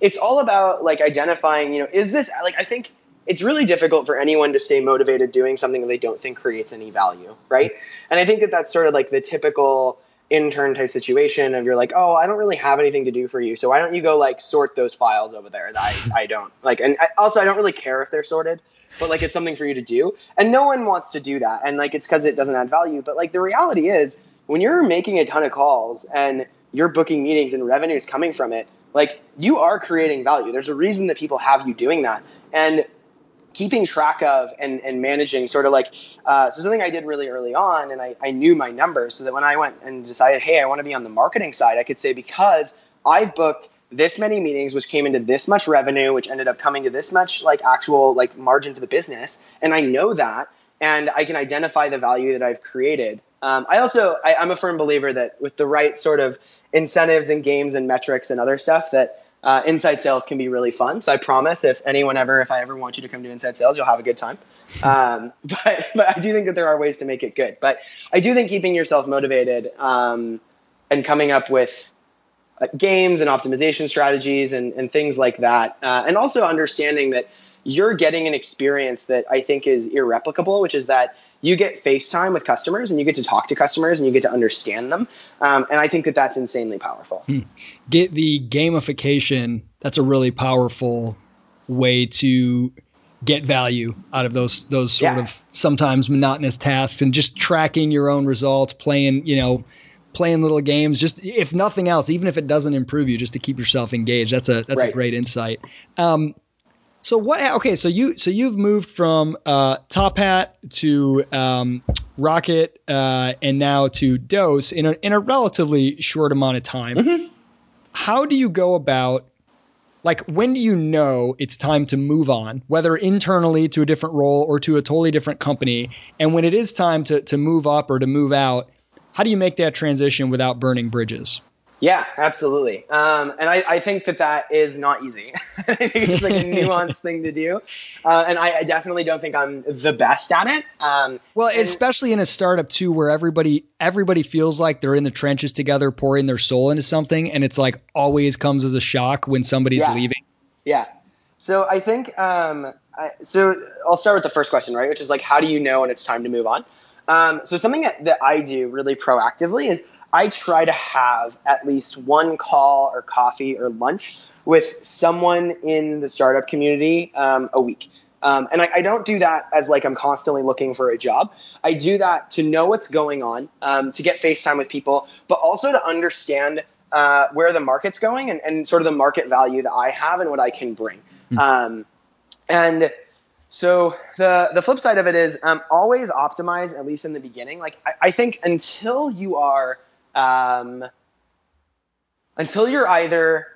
it's all about like identifying you know is this like i think it's really difficult for anyone to stay motivated doing something that they don't think creates any value right and i think that that's sort of like the typical intern type situation of you're like oh i don't really have anything to do for you so why don't you go like sort those files over there that i, I don't like and I, also i don't really care if they're sorted but like it's something for you to do. And no one wants to do that. And like it's because it doesn't add value. But like the reality is, when you're making a ton of calls and you're booking meetings and revenues coming from it, like you are creating value. There's a reason that people have you doing that. And keeping track of and, and managing sort of like uh, so something i did really early on and I, I knew my numbers so that when i went and decided hey i want to be on the marketing side i could say because i've booked this many meetings, which came into this much revenue, which ended up coming to this much like actual like margin for the business. And I know that, and I can identify the value that I've created. Um, I also I, I'm a firm believer that with the right sort of incentives and games and metrics and other stuff that uh, inside sales can be really fun. So I promise if anyone ever, if I ever want you to come to inside sales, you'll have a good time. Um, but, but I do think that there are ways to make it good. But I do think keeping yourself motivated um, and coming up with uh, games and optimization strategies and, and things like that. Uh, and also understanding that you're getting an experience that I think is irreplicable, which is that you get FaceTime with customers and you get to talk to customers and you get to understand them. Um, and I think that that's insanely powerful. Hmm. Get the gamification. That's a really powerful way to get value out of those those sort yeah. of sometimes monotonous tasks and just tracking your own results, playing, you know, playing little games, just if nothing else, even if it doesn't improve you, just to keep yourself engaged. That's a that's right. a great insight. Um, so what? Okay, so you so you've moved from uh, Top Hat to um, Rocket uh, and now to Dose in a in a relatively short amount of time. Mm-hmm. How do you go about? Like, when do you know it's time to move on, whether internally to a different role or to a totally different company? And when it is time to, to move up or to move out, how do you make that transition without burning bridges? Yeah, absolutely. Um, and I, I, think that that is not easy. I think it's like a nuanced thing to do. Uh, and I, I, definitely don't think I'm the best at it. Um, well, and, especially in a startup too, where everybody everybody feels like they're in the trenches together, pouring their soul into something, and it's like always comes as a shock when somebody's yeah. leaving. Yeah. So I think um, I, so. I'll start with the first question, right? Which is like, how do you know when it's time to move on? Um, so something that, that I do really proactively is I try to have at least one call or coffee or lunch with someone in the startup community um, a week. Um, and I, I, don't do that as like I'm constantly looking for a job. I do that to know what's going on, um, to get FaceTime with people, but also to understand uh, where the market's going and, and, sort of the market value that I have and what I can bring. Mm-hmm. and so the the flip side of it is um, always optimize at least in the beginning. Like I, I think until you are um, until you're either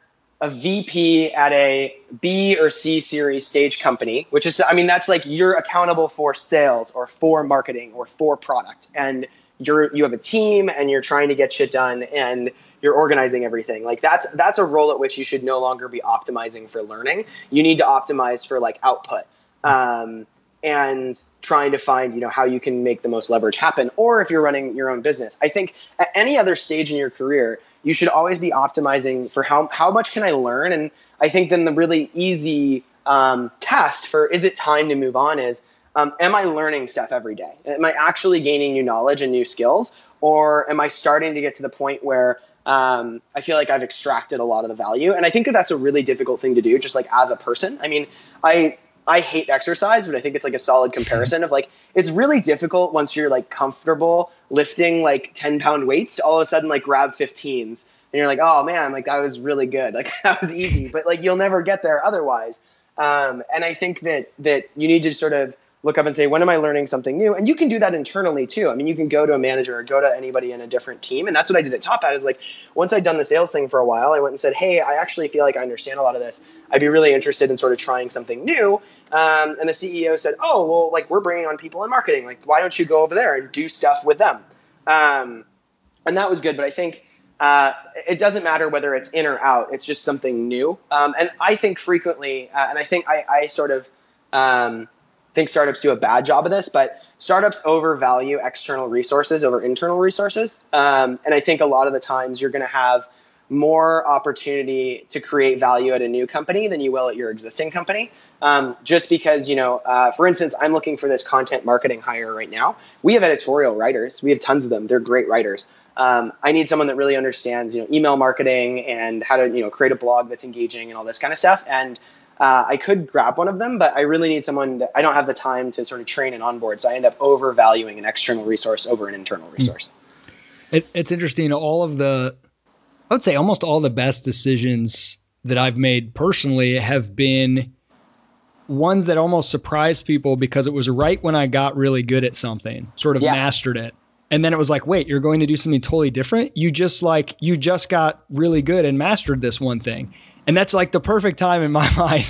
a VP at a B or C series stage company, which is I mean that's like you're accountable for sales or for marketing or for product, and you're you have a team and you're trying to get shit done and you're organizing everything. Like that's that's a role at which you should no longer be optimizing for learning. You need to optimize for like output um, and trying to find you know how you can make the most leverage happen or if you're running your own business i think at any other stage in your career you should always be optimizing for how, how much can i learn and i think then the really easy um, test for is it time to move on is um, am I learning stuff every day? Am I actually gaining new knowledge and new skills? Or am I starting to get to the point where um, I feel like I've extracted a lot of the value? And I think that that's a really difficult thing to do, just like as a person. I mean, I I hate exercise, but I think it's like a solid comparison of like it's really difficult once you're like comfortable lifting like 10 pound weights to all of a sudden like grab 15s and you're like, oh man, like that was really good, like that was easy, but like you'll never get there otherwise. Um, and I think that that you need to sort of look up and say, when am I learning something new? And you can do that internally too. I mean, you can go to a manager or go to anybody in a different team. And that's what I did at Top Hat is like, once I'd done the sales thing for a while, I went and said, hey, I actually feel like I understand a lot of this. I'd be really interested in sort of trying something new. Um, and the CEO said, oh, well, like we're bringing on people in marketing. Like, why don't you go over there and do stuff with them? Um, and that was good. But I think uh, it doesn't matter whether it's in or out. It's just something new. Um, and I think frequently, uh, and I think I, I sort of, um, think startups do a bad job of this, but startups overvalue external resources over internal resources. Um, and I think a lot of the times you're going to have more opportunity to create value at a new company than you will at your existing company. Um, just because, you know, uh, for instance, I'm looking for this content marketing hire right now. We have editorial writers. We have tons of them. They're great writers. Um, I need someone that really understands, you know, email marketing and how to, you know, create a blog that's engaging and all this kind of stuff. And uh, I could grab one of them, but I really need someone that I don't have the time to sort of train and onboard. So I end up overvaluing an external resource over an internal resource. It, it's interesting. All of the, I would say almost all the best decisions that I've made personally have been ones that almost surprised people because it was right when I got really good at something, sort of yeah. mastered it. And then it was like, wait, you're going to do something totally different? You just like, you just got really good and mastered this one thing and that's like the perfect time in my mind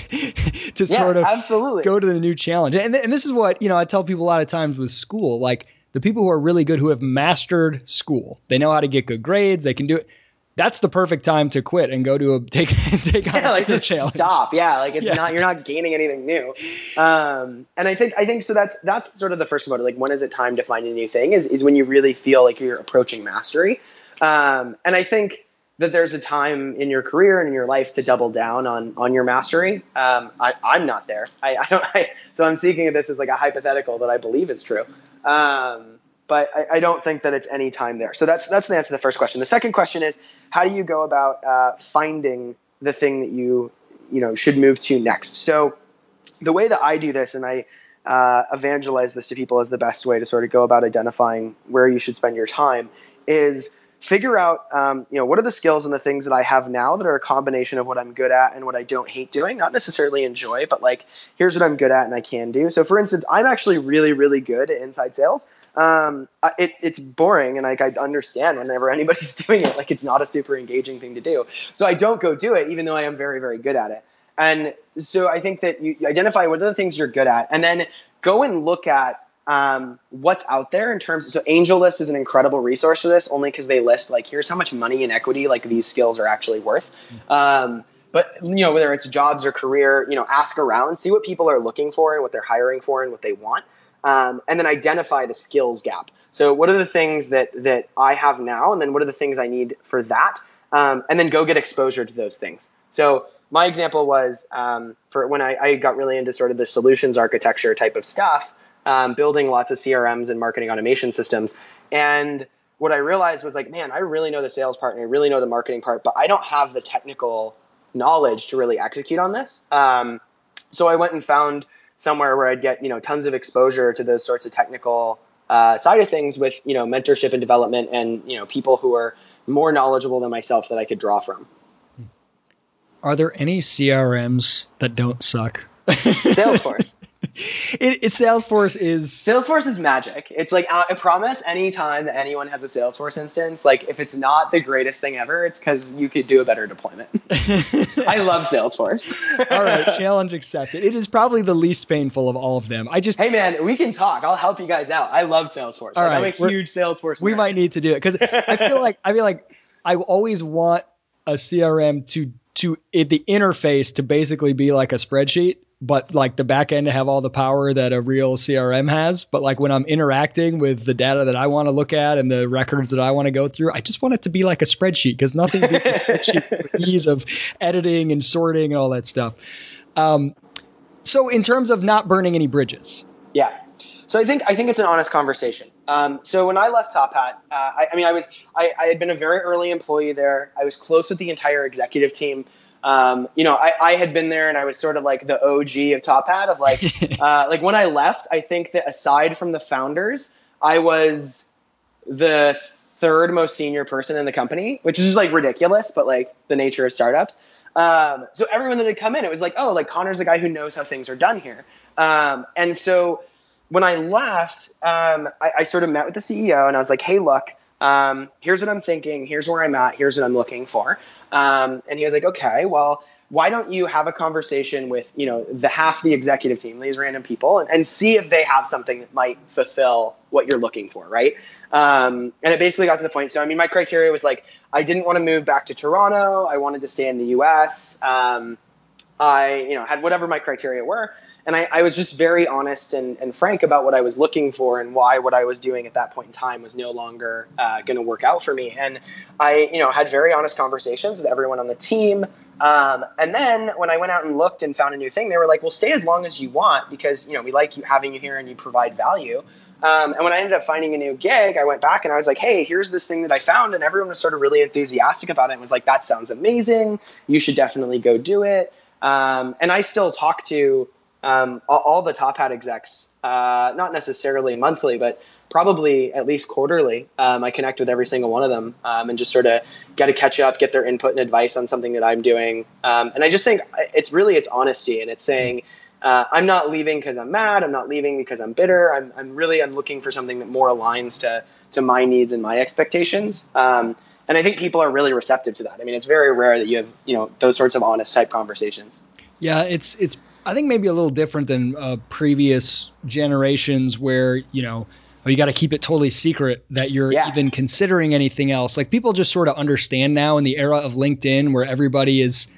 to yeah, sort of absolutely. go to the new challenge. And, th- and this is what you know I tell people a lot of times with school, like the people who are really good who have mastered school, they know how to get good grades, they can do it. That's the perfect time to quit and go to a take take on yeah, a like just challenge. Stop. Yeah, like it's yeah. not you're not gaining anything new. Um, and I think I think so. That's that's sort of the first component. Like when is it time to find a new thing? Is is when you really feel like you're approaching mastery. Um, and I think that there's a time in your career and in your life to double down on on your mastery. Um, I, am not there. I, I don't. I, so I'm seeking this as like a hypothetical that I believe is true. Um, but I, I, don't think that it's any time there. So that's that's the answer to the first question. The second question is how do you go about uh, finding the thing that you you know should move to next? So the way that I do this, and I uh, evangelize this to people as the best way to sort of go about identifying where you should spend your time, is figure out um, you know what are the skills and the things that i have now that are a combination of what i'm good at and what i don't hate doing. Not necessarily enjoy but like here's what i'm good at and i can do. So for instance i'm actually really really good at inside sales. Um, it, it's boring and like i understand whenever anybody's doing it. Like it's not a super engaging thing to do. So i don't go do it even though i am very very good at it. And so i think that you identify what are the things you're good at and then go and look at um, what's out there in terms of, so AngelList is an incredible resource for this only because they list like here's how much money and equity like these skills are actually worth. Um, but you know whether it's jobs or career you know ask around see what people are looking for and what they're hiring for and what they want um, and then identify the skills gap. So what are the things that that i have now and then what are the things i need for that? Um, and then go get exposure to those things. So my example was um, for when I, I got really into sort of the solutions architecture type of stuff um, building lots of CRMs and marketing automation systems. And what I realized was like, man, I really know the sales part and I really know the marketing part, but I don't have the technical knowledge to really execute on this. Um, so I went and found somewhere where I'd get you know tons of exposure to those sorts of technical uh, side of things with you know mentorship and development and you know people who are more knowledgeable than myself that I could draw from. Are there any CRMs that don't suck? Salesforce. it, it, Salesforce is Salesforce is magic. It's like uh, I promise anytime that anyone has a Salesforce instance, like if it's not the greatest thing ever, it's because you could do a better deployment. I love Salesforce. all right, challenge accepted. It is probably the least painful of all of them. I just hey man, we can talk. I'll help you guys out. I love Salesforce. All like, right, I'm a huge Salesforce. We might need to do it because I feel like I feel like I always want a CRM to to it, the interface to basically be like a spreadsheet but like the back end to have all the power that a real CRM has. But like when I'm interacting with the data that I want to look at and the records that I want to go through, I just want it to be like a spreadsheet because nothing beats a spreadsheet for ease of editing and sorting and all that stuff. Um, so in terms of not burning any bridges, Yeah. So I think I think it's an honest conversation. Um, so when I left Top Hat, uh, I, I, mean, I was I, I, had been a very early employee there. I was close with the entire executive team. Um, you know, I, I, had been there and I was sort of like the OG of Top Hat. Of like, uh, like when I left, I think that aside from the founders, I was the third most senior person in the company, which is like ridiculous, but like the nature of startups. Um, so everyone that had come in, it was like, oh, like Connor's the guy who knows how things are done here. Um, and so when I left, um, I, I, sort of met with the CEO and I was like, hey, look, um, here's what I'm thinking. Here's where I'm at. Here's what I'm looking for. Um, and he was like, okay, well, why don't you have a conversation with you know the half the executive team these random people and, and see if they have something that might fulfill what you're looking for right um, and it basically got to the point so i mean my criteria was like i didn't want to move back to toronto i wanted to stay in the us um, i you know had whatever my criteria were and I, I, was just very honest and, and, frank about what I was looking for and why what I was doing at that point in time was no longer uh, going to work out for me. And I, you know, had very honest conversations with everyone on the team. Um, and then when I went out and looked and found a new thing, they were like, "Well, stay as long as you want because you know we like you having you here and you provide value." Um, and when I ended up finding a new gig, I went back and I was like, "Hey, here's this thing that I found," and everyone was sort of really enthusiastic about it and was like, "That sounds amazing. You should definitely go do it." Um, and I still talk to um, all, all, the top hat execs, uh, not necessarily monthly, but probably at least quarterly. Um, I connect with every single one of them um, and just sort of get to catch up, get their input and advice on something that I'm doing. Um, and I just think it's really it's honesty and it's saying. Uh, I'm not leaving because I'm mad. I'm not leaving because I'm bitter. I'm, I'm really I'm looking for something that more aligns to to my needs and my expectations. Um, and I think people are really receptive to that. I mean, it's very rare that you have you know those sorts of honest type conversations. Yeah, it's it's I think maybe a little different than uh, previous generations where you know oh, you got to keep it totally secret that you're yeah. even considering anything else. Like people just sort of understand now in the era of LinkedIn where everybody is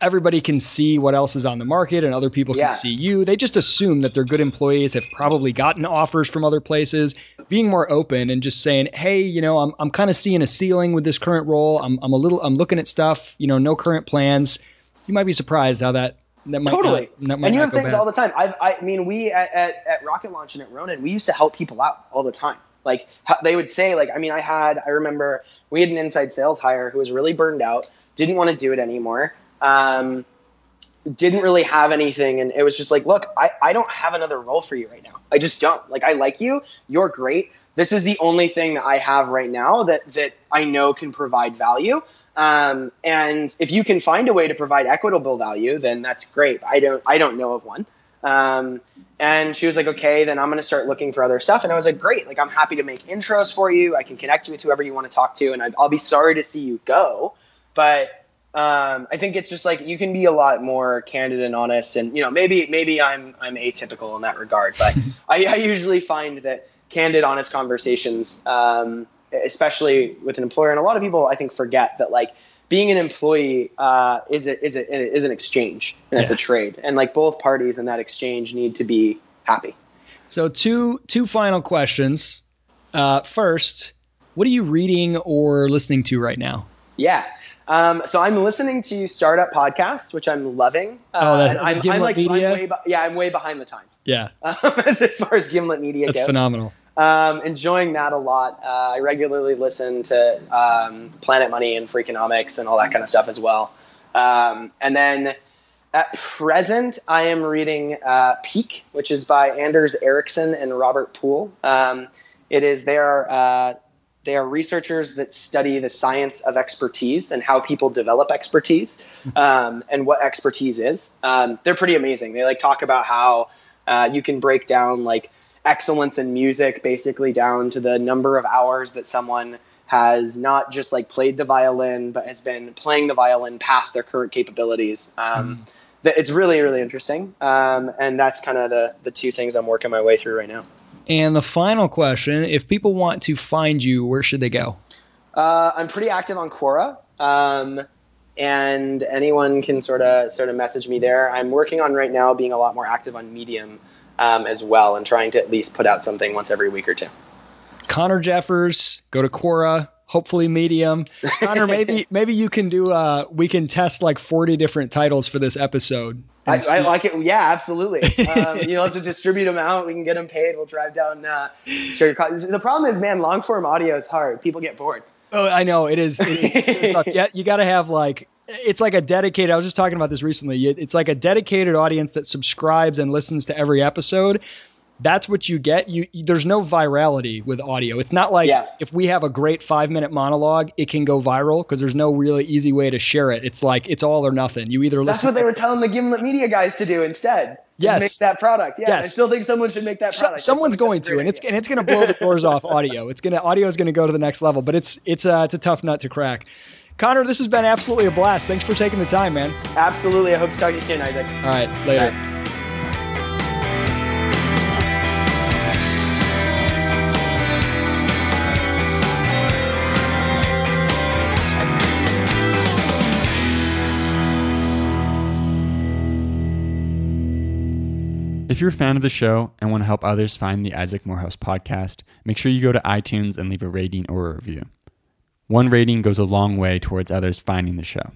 everybody can see what else is on the market and other people yeah. can see you. They just assume that they're good employees, have probably gotten offers from other places. Being more open and just saying, "Hey, you know, I'm I'm kind of seeing a ceiling with this current role. I'm I'm a little I'm looking at stuff, you know, no current plans." You might be surprised how that that might totally. Not, that and you have things bad. all the time. I've, I mean, we at, at, at, Rocket Launch and at Ronin, we used to help people out all the time. Like they would say, like I mean, I had, I remember we had an inside sales hire who was really burned out, didn't want to do it anymore, um, didn't really have anything, and it was just like, look, I, I don't have another role for you right now. I just don't. Like I like you, you're great. This is the only thing that I have right now that that I know can provide value. Um, and if you can find a way to provide equitable value, then that's great. I don't I don't know of one. Um, and she was like, okay, then I'm going to start looking for other stuff. And I was like, great. Like, I'm happy to make intros for you. I can connect you with whoever you want to talk to. And i will be sorry to see you go. But um, I think it's just like you can be a lot more candid and honest. And, you know, maybe, maybe I'm, I'm atypical in that regard. But I, I, usually find that candid, honest conversations um, especially with an employer. And a lot of people, I think, forget that like being an employee uh, is a, is a, is an exchange and yeah. it's a trade, and like both parties in that exchange need to be happy. So two two final questions. Uh, first, what are you reading or listening to right now? Yeah. Um, so I'm listening to startup podcasts, which I'm loving. Uh, oh, that's I'm, Gimlet I'm like, Media. I'm be- yeah, I'm way behind the times. Yeah. Um, as far as Gimlet Media that's goes. phenomenal. Um, enjoying that a lot. Uh, I regularly listen to um, Planet Money and Freakonomics and all that kind of stuff as well. Um, and then at present, I am reading uh, Peak, which is by Anders Ericsson and Robert Pool. Um, it is they are uh, they are researchers that study the science of expertise and how people develop expertise um, and what expertise is. Um, they're pretty amazing. They like talk about how uh, you can break down like excellence in music basically down to the number of hours that someone has not just like played the violin but has been playing the violin past their current capabilities um, mm. it's really really interesting um, and that's kind of the the two things i'm working my way through right now and the final question if people want to find you where should they go? Uh, i'm pretty active on quora um, and anyone can sort of sort of message me there. I'm working on right now being a lot more active on medium um, as well and trying to at least put out something once every week or two. Connor Jeffers, go to Quora, hopefully medium. Connor, maybe maybe you can do. Uh, we can test like forty different titles for this episode. I, I, like it. Yeah, absolutely. Um, you'll have to distribute them out. We can get them paid. We'll drive down. Uh, share your costs. The problem is, man, long form audio is hard. People get bored. Oh, I know it is. It is yeah, you got to have like it's like a dedicated. I was just talking about this recently. It's like a dedicated audience that subscribes and listens to every episode that's what you get. You, there's no virality with audio. It's not like yeah. if we have a great five minute monologue, it can go viral because there's no really easy way to share it. It's like it's all or nothing. You either listen. that's what they were telling the Gimlet Media guys to do instead. Yes, make that product. Yeah, yes. I still think someone should make that product. So, someone's going to, and it's and it's going to blow the doors off audio. It's gonna audio is going to go to the next level, but it's it's a it's a tough nut to crack. Connor, this has been absolutely a blast. Thanks for taking the time, man. Absolutely. I hope to talk to you soon, Isaac. All right, later. All If you're a fan of the show and want to help others find the Isaac Morehouse podcast, make sure you go to iTunes and leave a rating or a review. One rating goes a long way towards others finding the show.